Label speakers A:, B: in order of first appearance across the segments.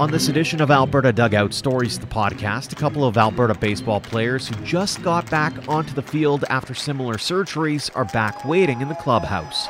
A: On this edition of Alberta Dugout Stories, the podcast, a couple of Alberta baseball players who just got back onto the field after similar surgeries are back waiting in the clubhouse.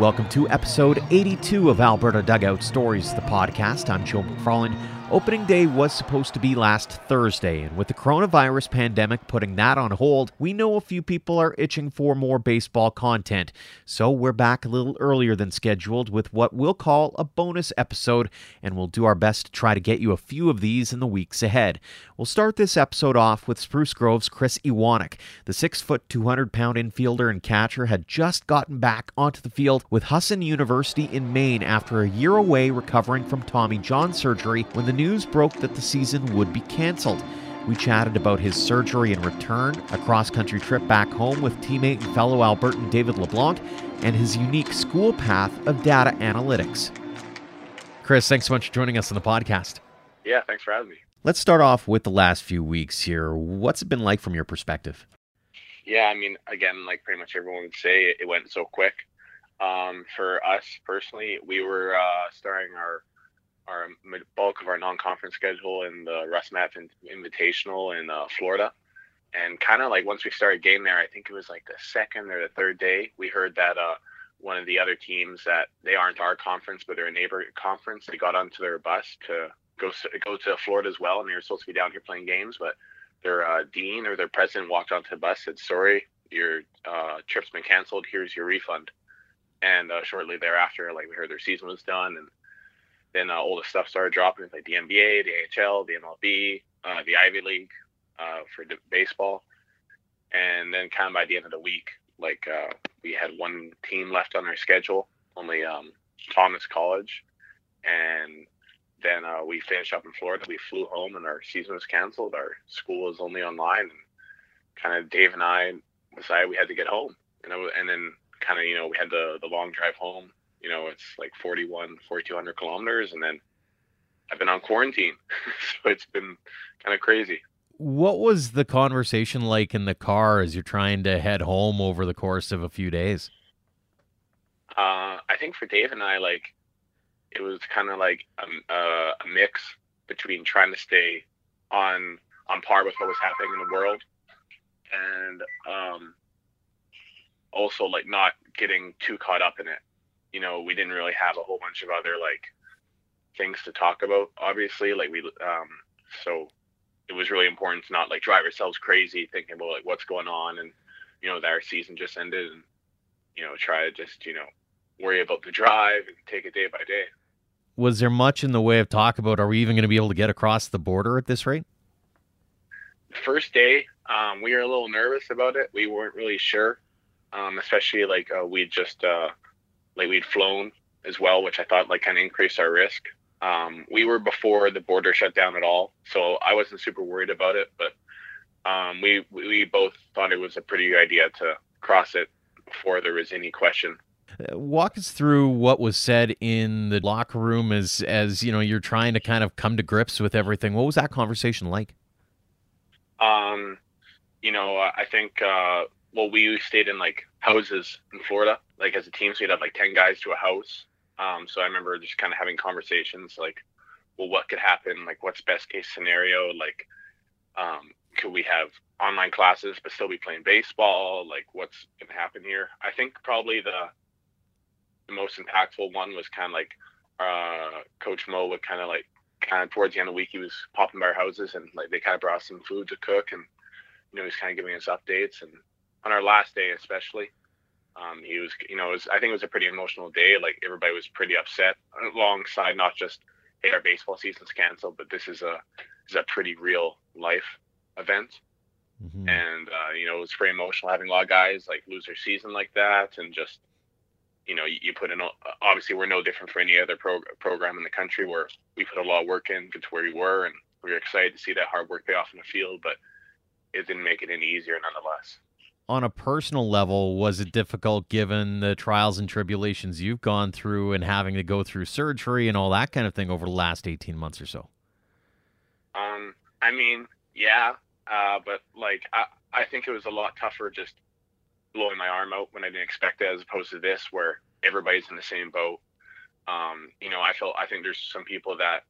A: Welcome to episode 82 of Alberta Dugout Stories, the podcast. I'm Joe McFarland. Opening day was supposed to be last Thursday, and with the coronavirus pandemic putting that on hold, we know a few people are itching for more baseball content. So we're back a little earlier than scheduled with what we'll call a bonus episode, and we'll do our best to try to get you a few of these in the weeks ahead. We'll start this episode off with Spruce Grove's Chris Iwanek. The 6 foot, 200 pound infielder and catcher had just gotten back onto the field with Husson University in Maine after a year away recovering from Tommy John surgery when the news broke that the season would be canceled. We chatted about his surgery and return, a cross country trip back home with teammate and fellow Albertan David LeBlanc, and his unique school path of data analytics. Chris, thanks so much for joining us on the podcast.
B: Yeah, thanks for having me.
A: Let's start off with the last few weeks here. What's it been like from your perspective?
B: Yeah, I mean, again, like pretty much everyone would say, it went so quick. Um, for us personally, we were uh, starting our our bulk of our non-conference schedule in the Russ Matt Invitational in uh, Florida. And kind of like once we started game there, I think it was like the second or the third day, we heard that uh, one of the other teams that they aren't our conference, but they're a neighbor conference. They got onto their bus to go go to Florida as well, and they were supposed to be down here playing games, but their uh, dean or their president walked onto the bus, said, "Sorry, your uh, trip's been canceled. Here's your refund." And uh, shortly thereafter, like we heard their season was done, and then uh, all the stuff started dropping, like the NBA, the AHL, the MLB, uh, the Ivy League uh, for baseball. And then kind of by the end of the week, like uh, we had one team left on our schedule, only um, Thomas College. And then uh, we finished up in Florida. We flew home and our season was canceled. Our school was only online. And kind of Dave and I decided we had to get home. And, was, and then kind of, you know, we had the, the long drive home you know, it's like 41, 4,200 kilometers. And then I've been on quarantine. so it's been kind of crazy.
A: What was the conversation like in the car as you're trying to head home over the course of a few days?
B: Uh, I think for Dave and I, like, it was kind of like a, a, a mix between trying to stay on on par with what was happening in the world and um, also like not getting too caught up in it you know, we didn't really have a whole bunch of other like things to talk about. Obviously, like we, um, so it was really important to not like drive ourselves crazy thinking about like what's going on and you know that our season just ended and you know try to just you know worry about the drive and take it day by day.
A: Was there much in the way of talk about? Are we even going to be able to get across the border at this rate?
B: The first day, um, we were a little nervous about it. We weren't really sure, um, especially like uh, we just uh, like we'd flown as well, which I thought like kind of increased our risk. Um, we were before the border shut down at all, so I wasn't super worried about it. But um, we we both thought it was a pretty good idea to cross it before there was any question.
A: Uh, walk us through what was said in the locker room as as you know you're trying to kind of come to grips with everything. What was that conversation like?
B: Um, you know, I think uh, well, we stayed in like houses in Florida, like as a team. So we'd have like 10 guys to a house. Um, so I remember just kind of having conversations like, well, what could happen? Like, what's best case scenario? Like, um, could we have online classes but still be playing baseball? Like, what's to happen here? I think probably the the most impactful one was kind of like uh, Coach Mo would kind of like kind of towards the end of the week he was popping by our houses and like they kind of brought some food to cook and you know he's kind of giving us updates and on our last day especially um, he was you know was, i think it was a pretty emotional day. Like everybody was pretty upset alongside not just hey our baseball season's canceled but this is a is a pretty real life event. Mm-hmm. and uh, you know it was very emotional having a lot of guys like lose their season like that and just you know you, you put in obviously we're no different for any other pro- program in the country where we put a lot of work in get to where we were and we were excited to see that hard work pay off in the field but it didn't make it any easier nonetheless
A: on a personal level, was it difficult given the trials and tribulations you've gone through and having to go through surgery and all that kind of thing over the last 18 months or so?
B: Um, I mean, yeah, uh, but like I, I think it was a lot tougher just blowing my arm out when I didn't expect it, as opposed to this where everybody's in the same boat. Um, you know, I felt I think there's some people that,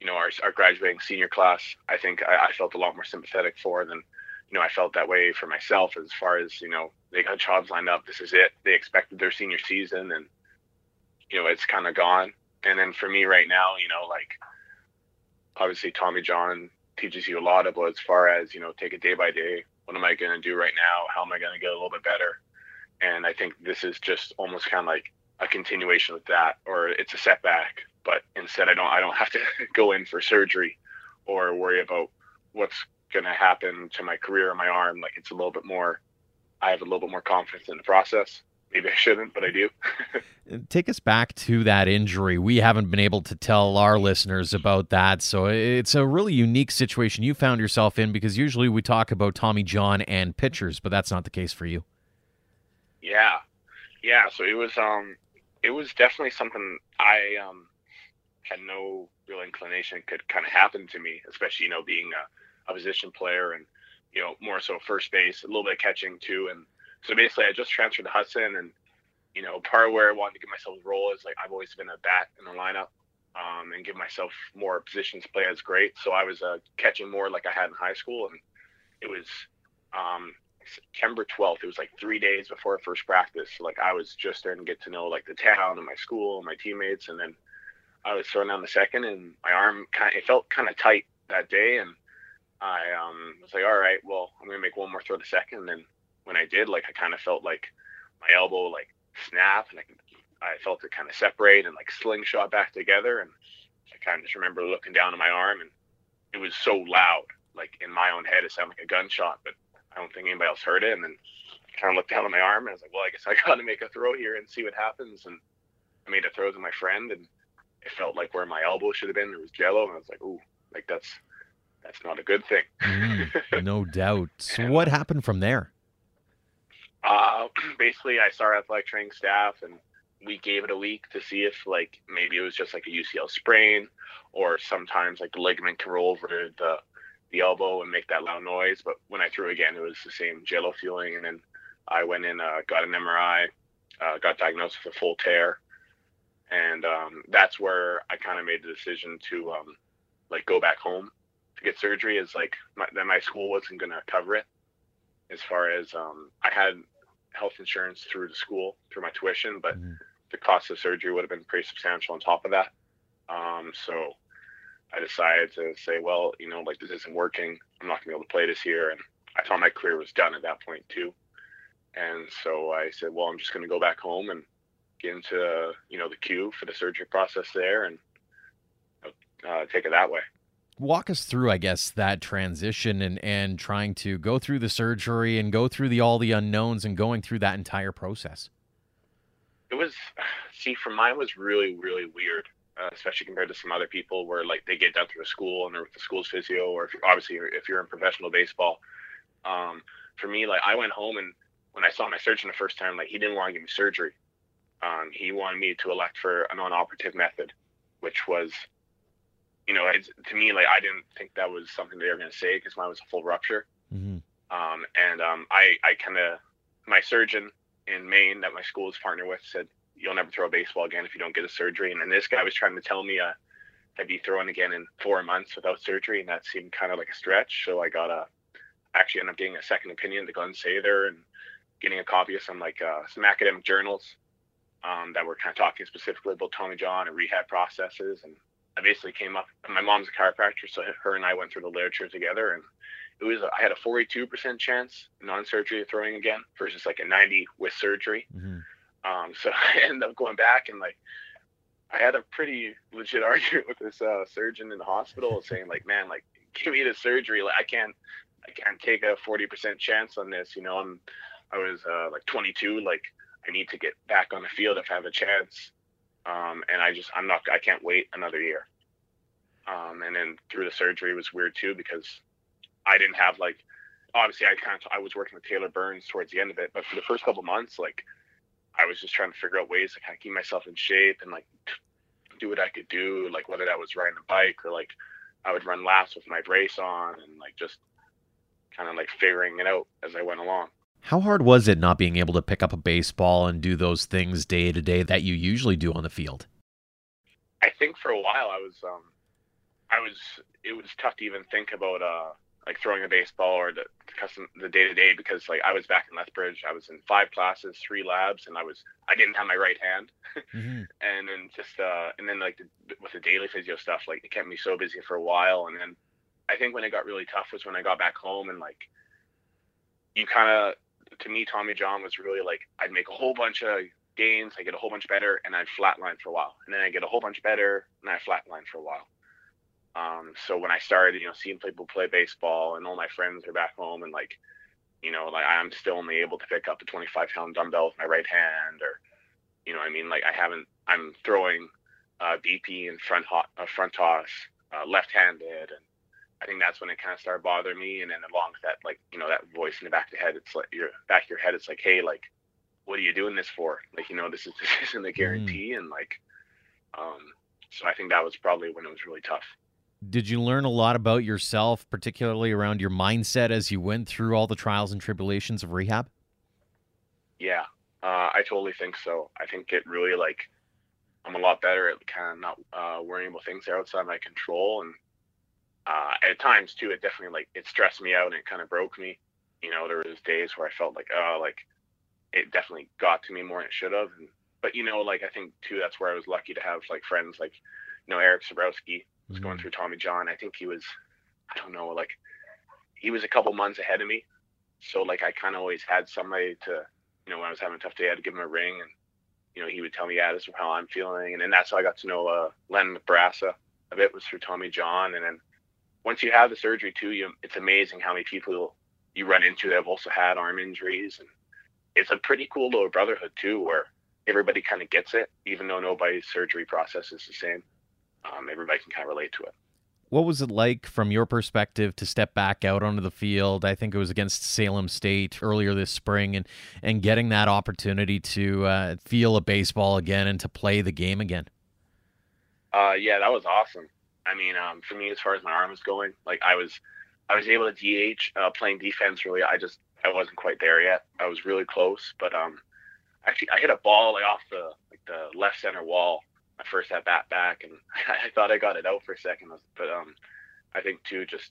B: you know, our, our graduating senior class. I think I, I felt a lot more sympathetic for than, you know, I felt that way for myself as far as you know they got jobs lined up. This is it. They expected their senior season, and you know it's kind of gone. And then for me right now, you know, like obviously Tommy John teaches you a lot about as far as you know take it day by day what am i going to do right now how am i going to get a little bit better and i think this is just almost kind of like a continuation of that or it's a setback but instead i don't i don't have to go in for surgery or worry about what's going to happen to my career or my arm like it's a little bit more i have a little bit more confidence in the process maybe I shouldn't, but I do.
A: Take us back to that injury. We haven't been able to tell our listeners about that. So it's a really unique situation you found yourself in because usually we talk about Tommy John and pitchers, but that's not the case for you.
B: Yeah. Yeah. So it was, um, it was definitely something I, um, had no real inclination could kind of happen to me, especially, you know, being a, a position player and, you know, more so first base, a little bit of catching too. And, so basically, I just transferred to Husson, and you know, part of where I wanted to give myself a role is like I've always been a bat in the lineup, um, and give myself more positions to play as great. So I was uh, catching more like I had in high school, and it was um, September 12th. It was like three days before first practice. So, like I was just starting to get to know like the town and my school and my teammates, and then I was throwing down the second, and my arm kind of it felt kind of tight that day, and I um, was like, all right, well, I'm gonna make one more throw the second, and when I did, like I kind of felt like my elbow like snap and I, I felt it kind of separate and like slingshot back together. And I kind of just remember looking down at my arm and it was so loud, like in my own head, it sounded like a gunshot, but I don't think anybody else heard it. And then I kind of looked down at my arm and I was like, well, I guess I got to make a throw here and see what happens. And I made a throw to my friend and it felt like where my elbow should have been. There was jello. And I was like, ooh, like that's, that's not a good thing.
A: mm, no doubt. So what happened from there?
B: Uh, basically, I started athletic training staff, and we gave it a week to see if like maybe it was just like a UCL sprain, or sometimes like the ligament can roll over the the elbow and make that loud noise. But when I threw again, it was the same jello feeling, and then I went in, uh, got an MRI, uh, got diagnosed with a full tear, and um, that's where I kind of made the decision to um, like go back home to get surgery. Is like my, that my school wasn't going to cover it as far as um, I had health insurance through the school through my tuition, but mm-hmm. the cost of surgery would have been pretty substantial on top of that. Um, so I decided to say, well, you know, like this isn't working. I'm not gonna be able to play this year, and I thought my career was done at that point too. And so I said, well, I'm just gonna go back home and get into you know the queue for the surgery process there and uh, take it that way
A: walk us through i guess that transition and and trying to go through the surgery and go through the all the unknowns and going through that entire process?
B: It was see for mine was really really weird uh, especially compared to some other people where like they get done through a school and they're with the school's physio or if obviously if you're in professional baseball. Um, for me like i went home and when i saw my surgeon the first time like he didn't want to give me surgery. Um, he wanted me to elect for a non-operative method which was you know, it's, to me, like I didn't think that was something they were going to say because mine was a full rupture. Mm-hmm. Um, and um, I, I kind of, my surgeon in Maine that my school is partnered with said, "You'll never throw a baseball again if you don't get a surgery." And then this guy was trying to tell me uh, I'd be throwing again in four months without surgery, and that seemed kind of like a stretch. So I got a, actually ended up getting a second opinion to go and say there and getting a copy of some like uh, some academic journals um, that were kind of talking specifically about Tommy John and rehab processes and I basically came up. My mom's a chiropractor, so her and I went through the literature together, and it was I had a 42% chance non-surgery of throwing again versus like a 90 with surgery. Mm-hmm. Um, so I ended up going back and like I had a pretty legit argument with this uh, surgeon in the hospital, saying like, man, like give me the surgery. Like I can't, I can't take a 40% chance on this. You know, I'm, I was uh, like 22. Like I need to get back on the field if I have a chance. Um, and I just I'm not I can't wait another year. Um, and then through the surgery was weird too because I didn't have like obviously I kind of I was working with Taylor Burns towards the end of it, but for the first couple months, like I was just trying to figure out ways to kind of keep myself in shape and like do what I could do, like whether that was riding a bike or like I would run laps with my brace on and like just kind of like figuring it out as I went along.
A: How hard was it not being able to pick up a baseball and do those things day to day that you usually do on the field?
B: I think for a while I was um I was it was tough to even think about uh like throwing a baseball or the custom the day to day because like I was back in Lethbridge, I was in five classes, three labs, and I was I didn't have my right hand, mm-hmm. and then just uh and then like the, with the daily physio stuff, like it kept me so busy for a while, and then I think when it got really tough was when I got back home and like you kind of to me Tommy John was really like I'd make a whole bunch of gains, I get a whole bunch better, and I'd flatline for a while, and then I get a whole bunch better, and I flatline for a while um, so when I started, you know, seeing people play baseball and all my friends are back home and like, you know, like I'm still only able to pick up a 25 pound dumbbell with my right hand or, you know, I mean, like I haven't, I'm throwing uh, BP and front hot, uh, front toss, uh, left-handed. And I think that's when it kind of started bothering me. And then along with that, like, you know, that voice in the back of the head, it's like your back of your head. It's like, Hey, like, what are you doing this for? Like, you know, this is, this isn't a mm. guarantee. Mm. And like, um, so I think that was probably when it was really tough.
A: Did you learn a lot about yourself, particularly around your mindset as you went through all the trials and tribulations of rehab?
B: Yeah, uh, I totally think so. I think it really like I'm a lot better at kind of not uh, worrying about things that are outside my control, and uh, at times too, it definitely like it stressed me out and it kind of broke me. You know, there was days where I felt like, oh, like it definitely got to me more than it should have. And, but you know, like I think too, that's where I was lucky to have like friends like you know Erik Sabrowski was going mm. through Tommy John. I think he was, I don't know, like he was a couple months ahead of me. So like I kind of always had somebody to, you know, when I was having a tough day, I had to give him a ring, and you know he would tell me, yeah, this is how I'm feeling, and then that's how I got to know uh, Len Barassa a bit was through Tommy John, and then once you have the surgery too, you it's amazing how many people you run into that have also had arm injuries, and it's a pretty cool little brotherhood too, where everybody kind of gets it, even though nobody's surgery process is the same um, everybody can kind of relate to it.
A: What was it like from your perspective to step back out onto the field? I think it was against Salem State earlier this spring, and and getting that opportunity to uh, feel a baseball again and to play the game again.
B: Uh, yeah, that was awesome. I mean, um, for me, as far as my arm is going, like I was, I was able to DH uh, playing defense. Really, I just I wasn't quite there yet. I was really close, but um, actually, I hit a ball like off the like the left center wall my first at bat back, and I thought I got it out for a second. But um, I think too, just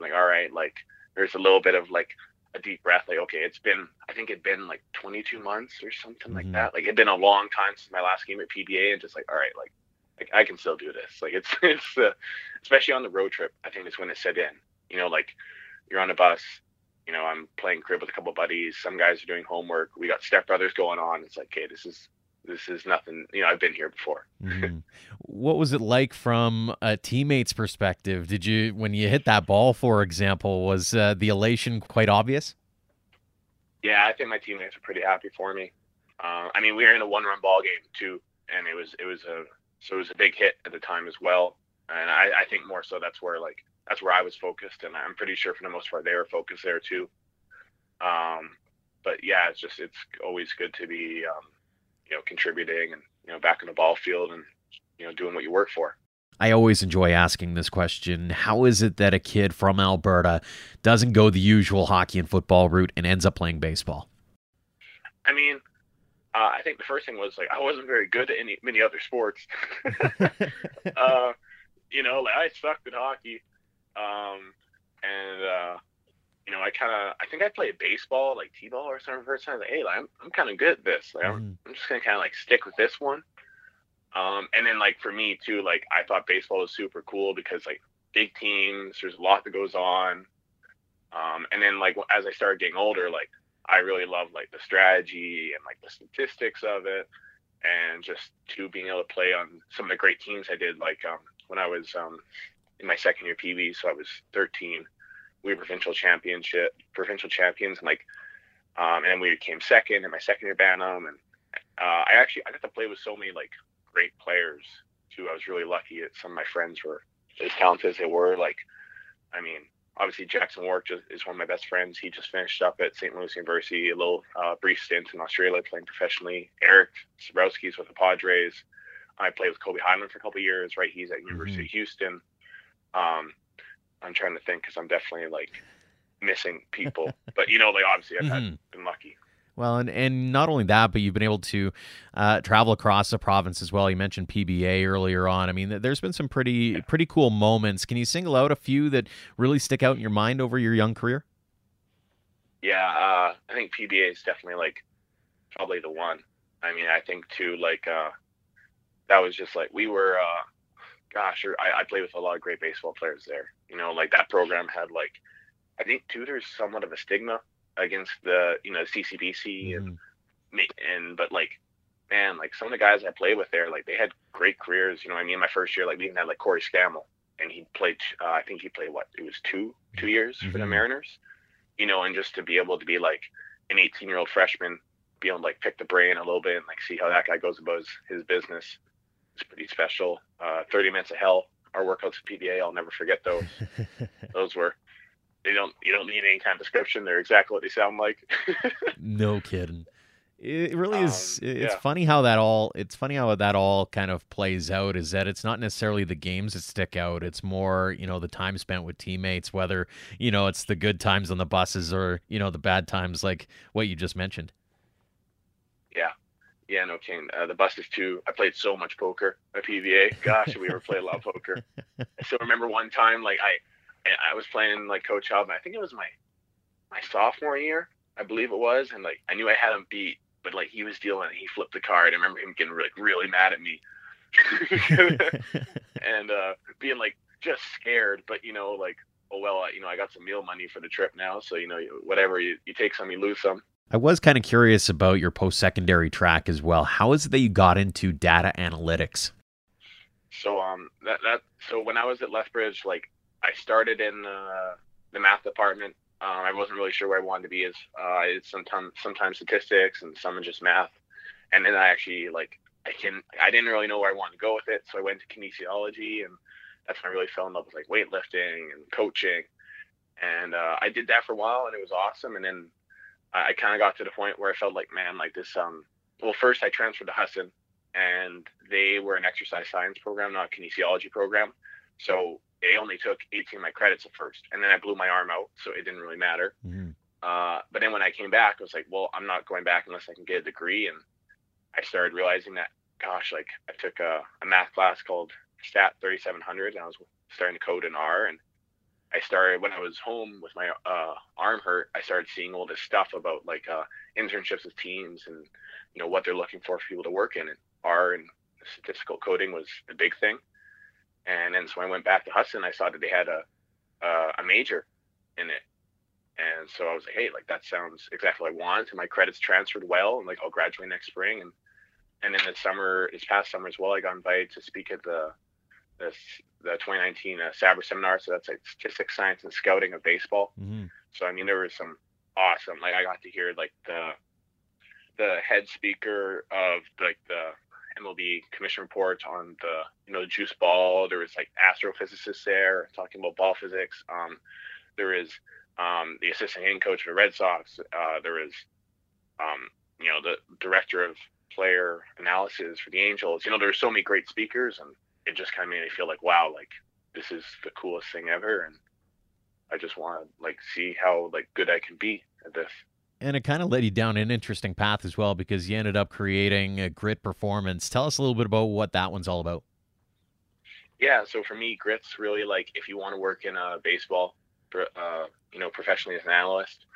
B: like all right, like there's a little bit of like a deep breath. Like okay, it's been I think it'd been like 22 months or something mm-hmm. like that. Like it'd been a long time since my last game at PBA, and just like all right, like like I can still do this. Like it's it's uh, especially on the road trip. I think it's when it set in. You know, like you're on a bus. You know, I'm playing crib with a couple buddies. Some guys are doing homework. We got stepbrothers going on. It's like, okay, this is this is nothing you know i've been here before mm.
A: what was it like from a teammate's perspective did you when you hit that ball for example was uh, the elation quite obvious
B: yeah i think my teammates were pretty happy for me uh, i mean we were in a one run ball game too and it was it was a so it was a big hit at the time as well and I, I think more so that's where like that's where i was focused and i'm pretty sure for the most part they were focused there too um but yeah it's just it's always good to be um you know, contributing and, you know, back in the ball field and, you know, doing what you work for.
A: I always enjoy asking this question. How is it that a kid from Alberta doesn't go the usual hockey and football route and ends up playing baseball?
B: I mean, uh, I think the first thing was like I wasn't very good at any many other sports. uh, you know, like I sucked at hockey, um, and uh, you know, I kind of, I think I played baseball, like t-ball or something first time. Like, hey, like, I'm, I'm kind of good at this. Like, mm. I'm, I'm, just gonna kind of like stick with this one. Um, and then like for me too, like I thought baseball was super cool because like big teams, there's a lot that goes on. Um, and then like as I started getting older, like I really love like the strategy and like the statistics of it, and just to being able to play on some of the great teams I did. Like um, when I was um, in my second year PB, so I was 13 we were provincial championship, provincial champions, and like, um, and we came second in my second year Bantam, and uh, I actually I got to play with so many like great players too. I was really lucky that some of my friends were as talented as they were. Like, I mean, obviously Jackson just, is one of my best friends. He just finished up at St. Louis University, a little uh, brief stint in Australia playing professionally. Eric is with the Padres. I played with Kobe Highland for a couple years, right? He's at University mm-hmm. of Houston. Um, I'm trying to think because I'm definitely like missing people, but you know, like obviously I've mm-hmm. had, been lucky.
A: Well, and, and not only that, but you've been able to uh, travel across the province as well. You mentioned PBA earlier on. I mean, there's been some pretty pretty cool moments. Can you single out a few that really stick out in your mind over your young career?
B: Yeah, uh, I think PBA is definitely like probably the one. I mean, I think too like uh, that was just like we were. Uh, gosh, I, I played with a lot of great baseball players there. You know, like that program had like I think too there's somewhat of a stigma against the you know CCBC mm. and and but like man like some of the guys I played with there like they had great careers you know I mean my first year like we even had like Corey Scammell and he played uh, I think he played what it was two two years mm-hmm. for the mm-hmm. Mariners you know and just to be able to be like an 18 year old freshman be able to like pick the brain a little bit and like see how that guy goes about his, his business it's pretty special uh, 30 minutes of hell our workouts at PBA I'll never forget those those were they don't you don't need any kind of description. They're exactly what they sound like.
A: no kidding. It really is. Um, it's yeah. funny how that all. It's funny how that all kind of plays out. Is that it's not necessarily the games that stick out. It's more you know the time spent with teammates. Whether you know it's the good times on the buses or you know the bad times, like what you just mentioned.
B: Yeah, yeah, no kidding. Uh, the buses too. I played so much poker at PBA. Gosh, we ever played a lot of poker. I still remember one time, like I I was playing like Coach Hub. I think it was my my sophomore year, I believe it was, and like I knew I had him beat, but like he was dealing, he flipped the card. I remember him getting like really mad at me, and uh, being like just scared. But you know, like oh well, you know I got some meal money for the trip now, so you know whatever you, you take some, you lose some.
A: I was kind of curious about your post secondary track as well. How is it that you got into data analytics?
B: So um that that so when I was at Lethbridge, like I started in uh, the math department. Um, I wasn't really sure where I wanted to be as uh, it's sometimes sometimes statistics and some just math. And then I actually like I can I didn't really know where I wanted to go with it, so I went to kinesiology, and that's when I really fell in love with like weightlifting and coaching. And uh, I did that for a while, and it was awesome. And then I, I kind of got to the point where I felt like, man, like this. Um, well, first I transferred to Husson, and they were an exercise science program, not a kinesiology program. So they only took 18 of my credits at first, and then I blew my arm out, so it didn't really matter. Mm-hmm. Uh, but then when I came back, I was like, well, I'm not going back unless I can get a degree, and I started realizing that, gosh, like I took a, a math class called Stat 3700, and I was starting to code in R, and I started when I was home with my uh, arm hurt. I started seeing all this stuff about like uh, internships with teams and you know what they're looking for for people to work in. And R and statistical coding was the big thing. And then so I went back to Husson. I saw that they had a uh, a major in it, and so I was like, hey, like that sounds exactly what I want. And my credits transferred well, and like I'll graduate next spring. And and then this summer, this past summer as well, I got invited to speak at the the, the 2019 uh, SABR seminar. So that's like statistics, science, and scouting of baseball. Mm-hmm. So I mean, there was some awesome. Like I got to hear like the the head speaker of like the MLB commission report on the you know juice ball. There was like astrophysicists there talking about ball physics. Um, there is um, the assistant hitting coach for the Red Sox. Uh, there is um, you know the director of player analysis for the Angels. You know there's so many great speakers, and it just kind of made me feel like wow, like this is the coolest thing ever, and I just want to like see how like good I can be at this
A: and it kind of led you down an interesting path as well because you ended up creating a grit performance. Tell us a little bit about what that one's all about.
B: Yeah, so for me, grit's really like if you want to work in a baseball, uh, you know, professionally as an analyst,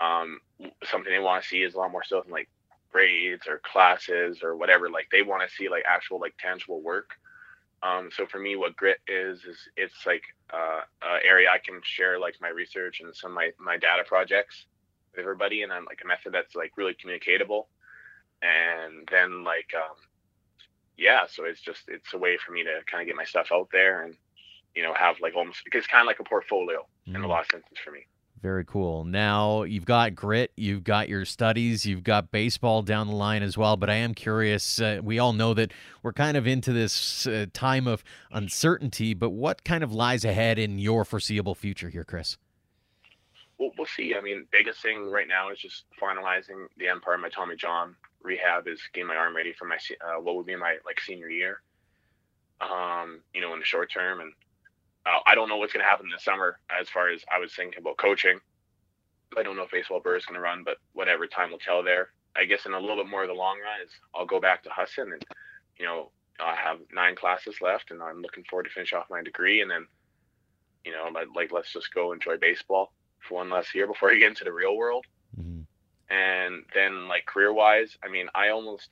B: um, something they want to see is a lot more stuff than like grades or classes or whatever. Like they want to see like actual like tangible work. Um, so for me, what grit is is it's like uh, area I can share like my research and some of my my data projects everybody and on like a method that's like really communicatable and then like um yeah so it's just it's a way for me to kind of get my stuff out there and you know have like almost because it's kind of like a portfolio mm. in a mm. lot of senses for me
A: very cool. Now you've got grit, you've got your studies, you've got baseball down the line as well. But I am curious. Uh, we all know that we're kind of into this uh, time of uncertainty. But what kind of lies ahead in your foreseeable future here, Chris?
B: We'll, we'll see. I mean, biggest thing right now is just finalizing the Empire, of my Tommy John rehab is getting my arm ready for my uh, what would be my like senior year. Um, you know, in the short term, and uh, I don't know what's going to happen this summer as far as I was thinking about coaching. I don't know if baseball Burr is going to run, but whatever time will tell there. I guess in a little bit more of the long run is I'll go back to Husson and you know I have nine classes left and I'm looking forward to finish off my degree and then you know like let's just go enjoy baseball for one last year before I get into the real world. Mm-hmm. And then like career wise, I mean I almost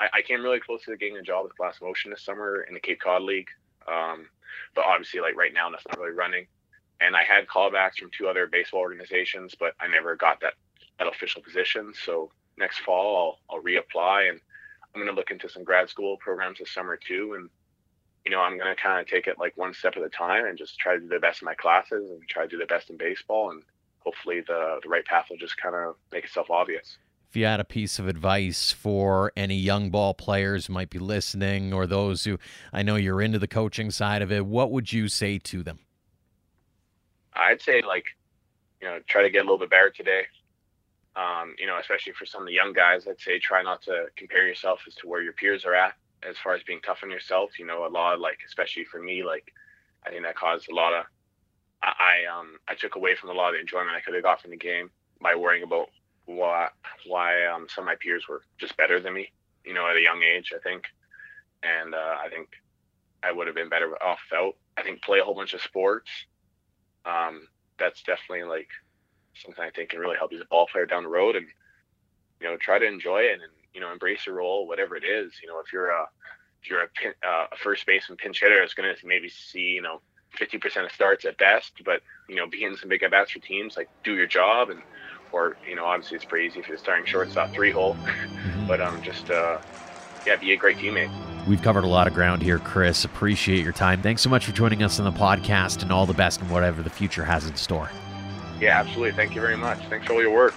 B: I, I, came really close to getting a job with Glass Motion this summer in the Cape Cod League. Um, but obviously like right now that's not really running. And I had callbacks from two other baseball organizations, but I never got that that official position. So next fall I'll, I'll reapply and I'm going to look into some grad school programs this summer too. And, you know, I'm going to kind of take it like one step at a time and just try to do the best in my classes and try to do the best in baseball. And hopefully the, the right path will just kind of make itself obvious.
A: If you had a piece of advice for any young ball players who might be listening or those who I know you're into the coaching side of it, what would you say to them?
B: I'd say like, you know, try to get a little bit better today. Um, you know, especially for some of the young guys, I'd say try not to compare yourself as to where your peers are at as far as being tough on yourself. You know, a lot of like, especially for me, like, I think that caused a lot of, I, I um, I took away from a lot of the enjoyment I could have got from the game by worrying about why, why um, some of my peers were just better than me. You know, at a young age, I think, and uh, I think I would have been better off without. I think play a whole bunch of sports. Um, that's definitely like something I think can really help you as a ball player down the road and, you know, try to enjoy it and, you know, embrace your role, whatever it is. You know, if you're a, if you're a, pin, uh, a first baseman pinch hitter, it's going to maybe see, you know, 50% of starts at best, but, you know, be in some big at bats for teams, like do your job and, or, you know, obviously it's pretty easy if you're starting shortstop three hole, but, um, just, uh, yeah, be a great teammate.
A: We've covered a lot of ground here, Chris. Appreciate your time. Thanks so much for joining us on the podcast and all the best in whatever the future has in store.
B: Yeah, absolutely. Thank you very much. Thanks for all your work.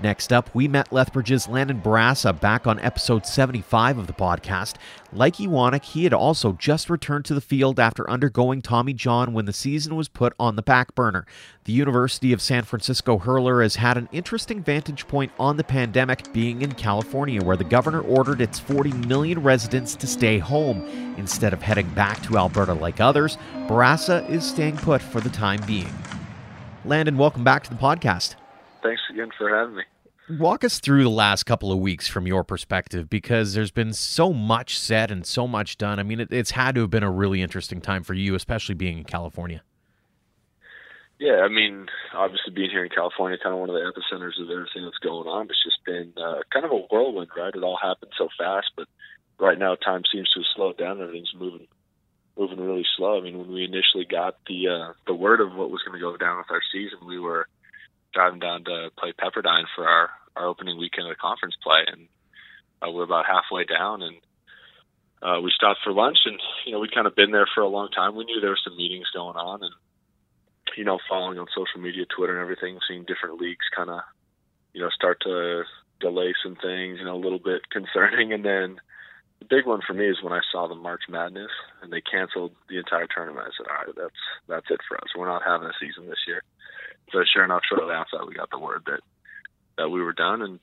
A: Next up, we met Lethbridge's Landon Barassa back on episode 75 of the podcast. Like Iwanek, he had also just returned to the field after undergoing Tommy John when the season was put on the back burner. The University of San Francisco hurler has had an interesting vantage point on the pandemic, being in California, where the governor ordered its 40 million residents to stay home. Instead of heading back to Alberta like others, Barassa is staying put for the time being. Landon, welcome back to the podcast.
C: Thanks again for having me.
A: Walk us through the last couple of weeks from your perspective because there's been so much said and so much done. I mean, it, it's had to have been a really interesting time for you, especially being in California.
C: Yeah, I mean, obviously being here in California, kind of one of the epicenters of everything that's going on. It's just been uh, kind of a whirlwind, right? It all happened so fast, but right now time seems to have slowed down. Everything's moving moving really slow. I mean, when we initially got the uh, the word of what was going to go down with our season, we were driving down to play Pepperdine for our our opening weekend of the conference play, and uh, we're about halfway down, and uh, we stopped for lunch, and you know we'd kind of been there for a long time. We knew there were some meetings going on, and you know following on social media, Twitter, and everything, seeing different leagues kind of you know start to delay some things, you know, a little bit concerning, and then the big one for me is when I saw the March Madness and they canceled the entire tournament. I said, all right, that's that's it for us. We're not having a season this year. So sure enough, shortly after that, we got the word that that we were done and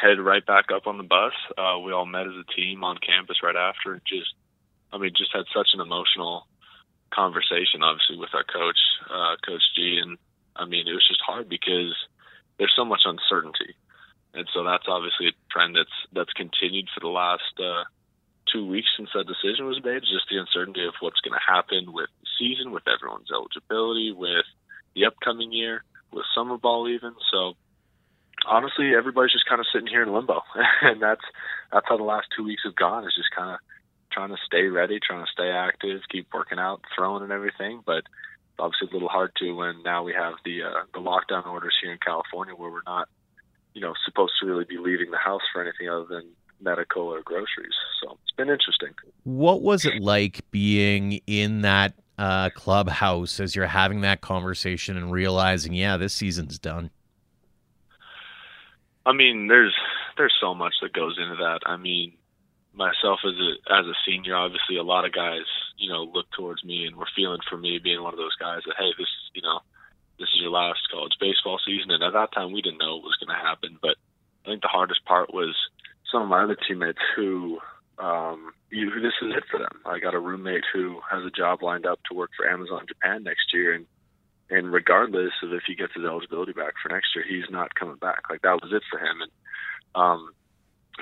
C: headed right back up on the bus. Uh, we all met as a team on campus right after, and just, I mean, just had such an emotional conversation, obviously, with our coach, uh, Coach G, and I mean, it was just hard because there's so much uncertainty and so that's obviously a trend that's that's continued for the last uh, two weeks since that decision was made. Just the uncertainty of what's going to happen with the season, with everyone's eligibility, with the upcoming year, with summer ball even. So honestly, everybody's just kind of sitting here in limbo, and that's that's how the last two weeks have gone. Is just kind of trying to stay ready, trying to stay active, keep working out, throwing and everything, but obviously a little hard to when now we have the uh, the lockdown orders here in California where we're not you know, supposed to really be leaving the house for anything other than medical or groceries. So it's been interesting.
A: What was it like being in that uh, clubhouse as you're having that conversation and realizing, yeah, this season's done?
C: I mean, there's there's so much that goes into that. I mean, myself as a as a senior, obviously, a lot of guys, you know, look towards me and were feeling for me being one of those guys that, hey, this, you know, this is your last college baseball season. And at that time, we didn't know what was going to happen. But I think the hardest part was some of my other teammates who, um, you, this is it for them. I got a roommate who has a job lined up to work for Amazon Japan next year, and and regardless of if he gets his eligibility back for next year, he's not coming back. Like that was it for him, and um,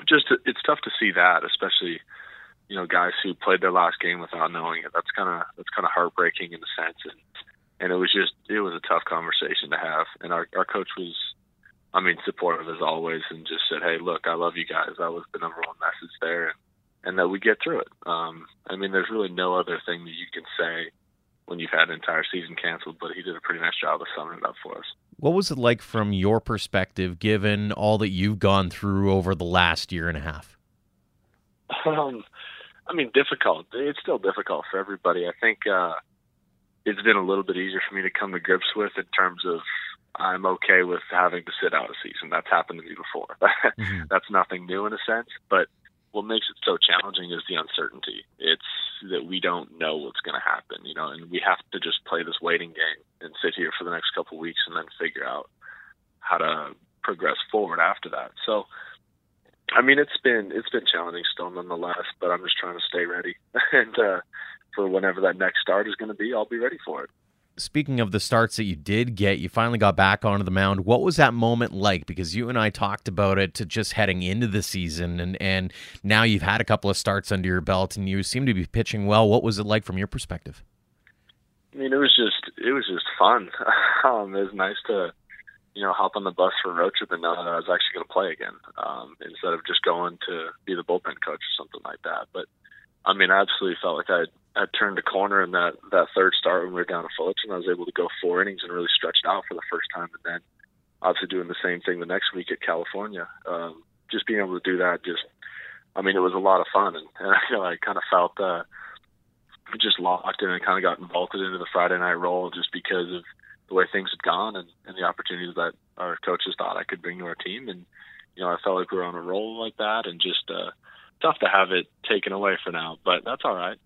C: just it's tough to see that, especially you know guys who played their last game without knowing it. That's kind of that's kind of heartbreaking in a sense, and and it was just it was a tough conversation to have. And our our coach was, I mean, supportive as always, and just said, hey, look, I love you guys. That was the number one message there, and, and that we get through it. Um, I mean, there's really no other thing that you can say when you've had an entire season canceled, but he did a pretty nice job of summing it up for us.
A: What was it like from your perspective, given all that you've gone through over the last year and a half?
C: Um, I mean, difficult. It's still difficult for everybody. I think uh, it's been a little bit easier for me to come to grips with in terms of I'm okay with having to sit out a season. That's happened to me before. mm-hmm. That's nothing new in a sense, but what makes it so challenging is the uncertainty. It's that we don't know what's going to happen, you know, and we have to just play this waiting game and sit here for the next couple of weeks and then figure out how to progress forward after that. So, I mean, it's been it's been challenging still, nonetheless. But I'm just trying to stay ready, and uh, for whenever that next start is going to be, I'll be ready for it
A: speaking of the starts that you did get, you finally got back onto the mound. What was that moment like? Because you and I talked about it to just heading into the season, and and now you've had a couple of starts under your belt, and you seem to be pitching well. What was it like from your perspective?
C: I mean, it was just it was just fun. um, it was nice to you know hop on the bus for a road trip and know that I was actually going to play again um, instead of just going to be the bullpen coach or something like that. But I mean, I absolutely felt like I I turned a corner in that that third start when we were down at Fullerton. I was able to go four innings and really stretched out for the first time, and then obviously doing the same thing the next week at California. Um, just being able to do that, just I mean, it was a lot of fun, and, and I, you know, I kind of felt uh, just locked in and kind of got vaulted into the Friday night role just because of the way things had gone and, and the opportunities that our coaches thought I could bring to our team, and you know, I felt like we were on a roll like that, and just uh, tough to have it taken away for now, but that's all right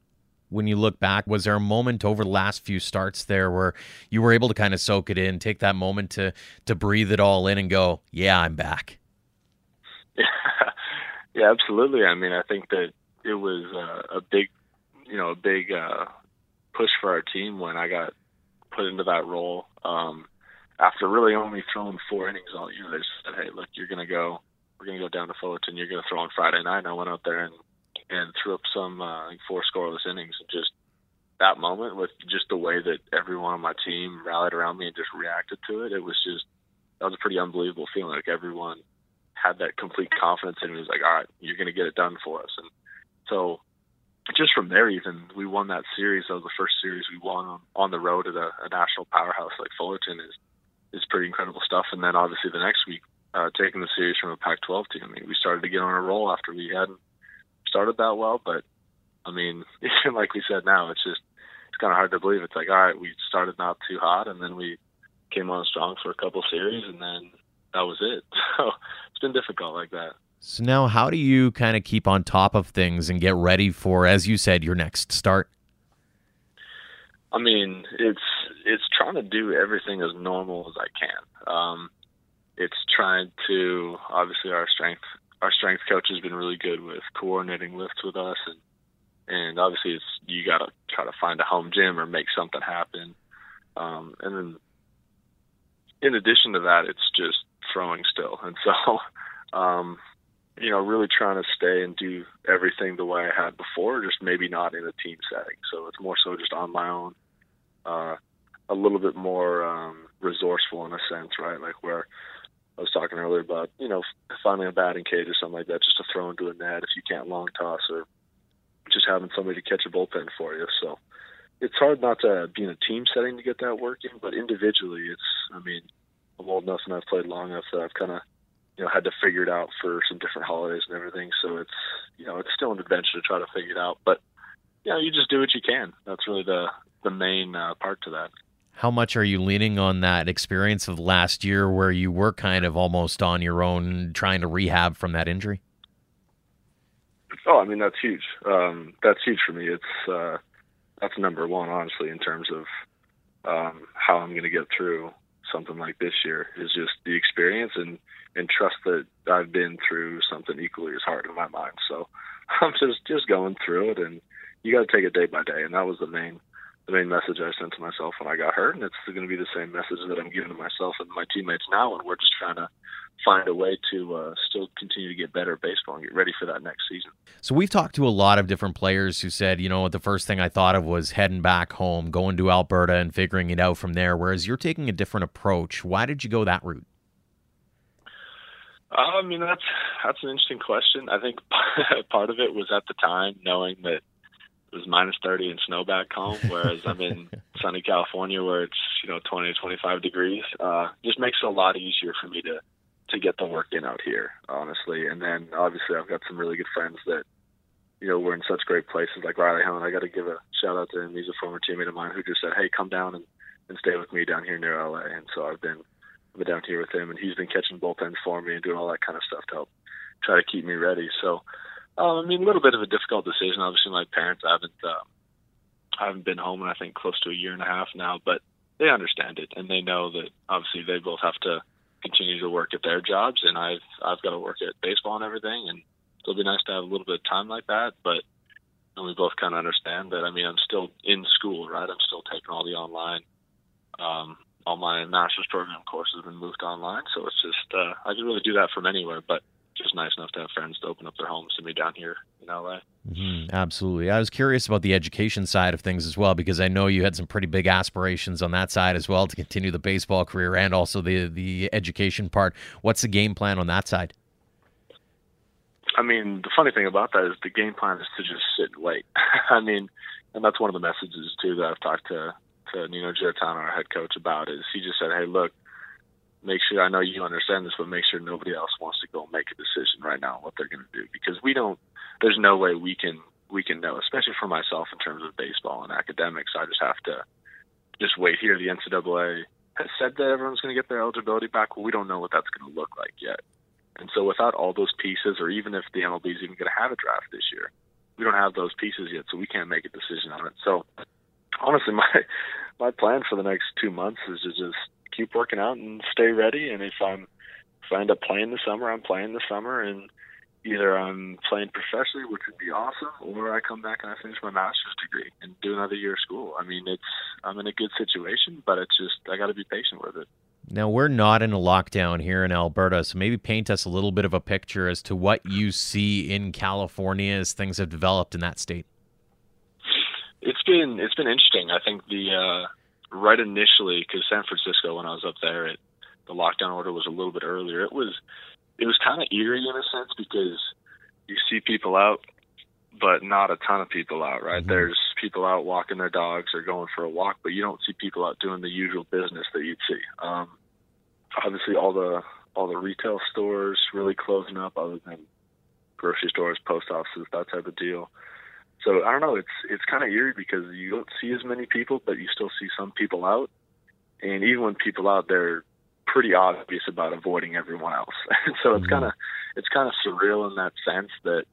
A: when you look back, was there a moment over the last few starts there where you were able to kind of soak it in, take that moment to to breathe it all in and go, "Yeah, I'm back."
C: Yeah, yeah, absolutely. I mean, I think that it was uh, a big, you know, a big uh, push for our team when I got put into that role. Um, after really only throwing four innings all year, they said, "Hey, look, you're gonna go. We're gonna go down to Fullerton. You're gonna throw on Friday night." And I went out there and and threw up some uh, four scoreless innings. And just that moment with just the way that everyone on my team rallied around me and just reacted to it, it was just that was a pretty unbelievable feeling. Like everyone had that complete confidence in me. It was like, all right, you're going to get it done for us. And so just from there, even we won that series. That was the first series we won on, on the road at a, a national powerhouse like Fullerton is is pretty incredible stuff. And then obviously the next week, uh, taking the series from a Pac-12 team, I mean, we started to get on a roll after we hadn't started that well, but I mean, like we said now, it's just it's kind of hard to believe. It's like, all right, we started not too hot, and then we came on strong for a couple series, and then that was it. So it's been difficult like that.
A: So now, how do you kind of keep on top of things and get ready for, as you said, your next start?
C: I mean, it's it's trying to do everything as normal as I can. Um, it's trying to obviously our strength our strength coach has been really good with coordinating lifts with us, and and obviously it's you got to try to find a home gym or make something happen. Um, and then in addition to that, it's just throwing still, and so um, you know really trying to stay and do everything the way I had before, just maybe not in a team setting. So it's more so just on my own. Uh, a little bit more um, resourceful in a sense, right? Like where I was talking earlier about, you know, finding a batting cage or something like that just to throw into a net if you can't long toss or just having somebody to catch a bullpen for you. So it's hard not to be in a team setting to get that working, but individually, it's, I mean, I'm old enough and I've played long enough that I've kind of, you know, had to figure it out for some different holidays and everything. So it's, you know, it's still an adventure to try to figure it out, but, you know, you just do what you can. That's really the, the main uh, part to that
A: how much are you leaning on that experience of last year where you were kind of almost on your own trying to rehab from that injury?
C: Oh, I mean that's huge. Um, that's huge for me. It's uh, that's number one, honestly, in terms of um, how I'm going to get through something like this year is just the experience and and trust that I've been through something equally as hard in my mind. So I'm just just going through it, and you got to take it day by day. And that was the main the main message I sent to myself when I got hurt, and it's going to be the same message that I'm giving to myself and my teammates now. And we're just trying to find a way to uh, still continue to get better at baseball and get ready for that next season.
A: So we've talked to a lot of different players who said, you know, the first thing I thought of was heading back home, going to Alberta, and figuring it out from there. Whereas you're taking a different approach. Why did you go that route?
C: Uh, I mean, that's that's an interesting question. I think part of it was at the time knowing that it was minus 30 and snow back home, whereas I'm in sunny California where it's you know 20 to 25 degrees. Uh, just makes it a lot easier for me to to get the work in out here, honestly. And then obviously I've got some really good friends that you know we're in such great places like Riley Helland. I got to give a shout out to him. He's a former teammate of mine who just said, "Hey, come down and and stay with me down here near LA." And so I've been I've been down here with him, and he's been catching bullpens for me and doing all that kind of stuff to help try to keep me ready. So um, I mean, a little bit of a difficult decision. Obviously, my parents haven't uh, haven't been home in I think close to a year and a half now, but they understand it and they know that obviously they both have to continue to work at their jobs, and I've I've got to work at baseball and everything, and it'll be nice to have a little bit of time like that, but. And we both kind of understand that. I mean, I'm still in school, right? I'm still taking all the online um, all my master's program courses have been moved online, so it's just uh, I can really do that from anywhere. But just nice enough to have friends to open up their homes to me down here in LA.
A: Mm-hmm, absolutely. I was curious about the education side of things as well because I know you had some pretty big aspirations on that side as well to continue the baseball career and also the the education part. What's the game plan on that side?
C: I mean, the funny thing about that is the game plan is to just sit and wait. I mean, and that's one of the messages too that I've talked to to Nino Giarratano, our head coach, about is he just said, "Hey, look, make sure I know you understand this, but make sure nobody else wants to go make a decision right now on what they're going to do because we don't. There's no way we can we can know, especially for myself in terms of baseball and academics. I just have to just wait here. The NCAA has said that everyone's going to get their eligibility back. Well, we don't know what that's going to look like yet. And so without all those pieces, or even if the MLB is even going to have a draft this year, we don't have those pieces yet, so we can't make a decision on it. So honestly, my my plan for the next two months is to just keep working out and stay ready. And if I'm if I end up playing this summer, I'm playing this summer, and either I'm playing professionally, which would be awesome, or I come back and I finish my master's degree and do another year of school. I mean, it's I'm in a good situation, but it's just I got to be patient with it.
A: Now we're not in a lockdown here in Alberta, so maybe paint us a little bit of a picture as to what you see in California as things have developed in that state
C: it's been it's been interesting. I think the uh, right initially because San Francisco when I was up there, it, the lockdown order was a little bit earlier. It was it was kind of eerie in a sense because you see people out, but not a ton of people out. Right? Mm-hmm. There's people out walking their dogs or going for a walk, but you don't see people out doing the usual business that you'd see. Um, obviously, all the all the retail stores really closing up, other than grocery stores, post offices, that type of deal. So I don't know. It's it's kind of eerie because you don't see as many people, but you still see some people out. And even when people out, they're pretty obvious about avoiding everyone else. so it's mm-hmm. kind of it's kind of surreal in that sense that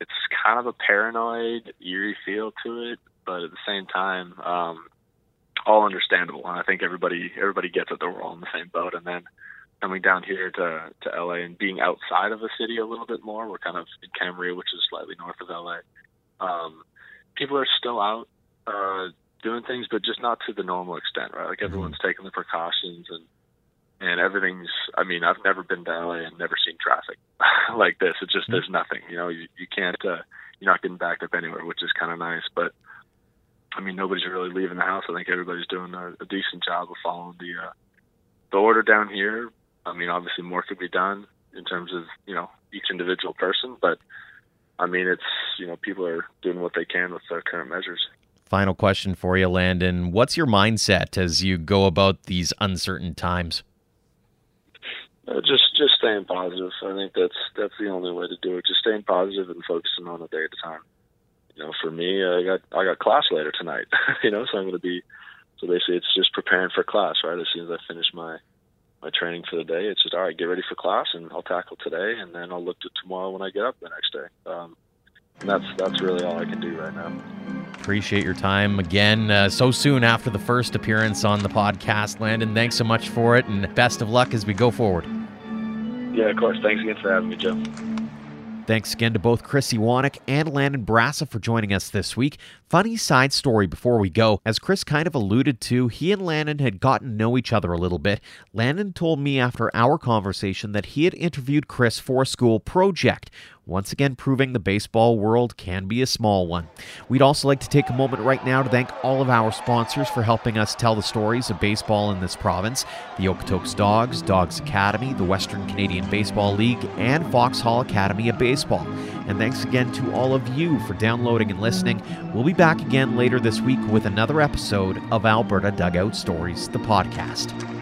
C: it's kind of a paranoid, eerie feel to it, but at the same time, um, all understandable. And I think everybody everybody gets it that we're all in the same boat. And then coming down here to to LA and being outside of the city a little bit more, we're kind of in Camarillo, which is slightly north of LA um, people are still out uh, doing things, but just not to the normal extent, right? Like mm-hmm. everyone's mm-hmm. taking the precautions and and everything's. I mean, I've never been to LA and never seen traffic like this. It's just mm-hmm. there's nothing. You know, you you can't. Uh, you're not getting backed up anywhere, which is kind of nice. But I mean, nobody's really leaving the house. I think everybody's doing a, a decent job of following the uh, the order down here. I mean, obviously more could be done in terms of you know each individual person, but I mean, it's you know people are doing what they can with the current measures.
A: Final question for you, Landon. What's your mindset as you go about these uncertain times?
C: Uh, just just staying positive. I think that's that's the only way to do it. Just staying positive and focusing on a day at a time. You know, for me, I got I got class later tonight. you know, so I'm going to be so basically it's just preparing for class. Right, as soon as I finish my my training for the day. It's just all right, get ready for class, and I'll tackle today, and then I'll look to tomorrow when I get up the next day. Um, and that's that's really all I can do right now.
A: Appreciate your time again uh, so soon after the first appearance on the podcast, Landon. Thanks so much for it, and best of luck as we go forward.
C: Yeah, of course. Thanks again for having me, Joe.
A: Thanks again to both Chris Iwanek and Landon Barassa for joining us this week. Funny side story before we go. As Chris kind of alluded to, he and Landon had gotten to know each other a little bit. Landon told me after our conversation that he had interviewed Chris for a school project once again proving the baseball world can be a small one. We'd also like to take a moment right now to thank all of our sponsors for helping us tell the stories of baseball in this province the Okotoks Dogs, Dogs Academy, the Western Canadian Baseball League, and Foxhall Academy of Baseball. And thanks again to all of you for downloading and listening. We'll be back again later this week with another episode of Alberta Dugout Stories, the podcast.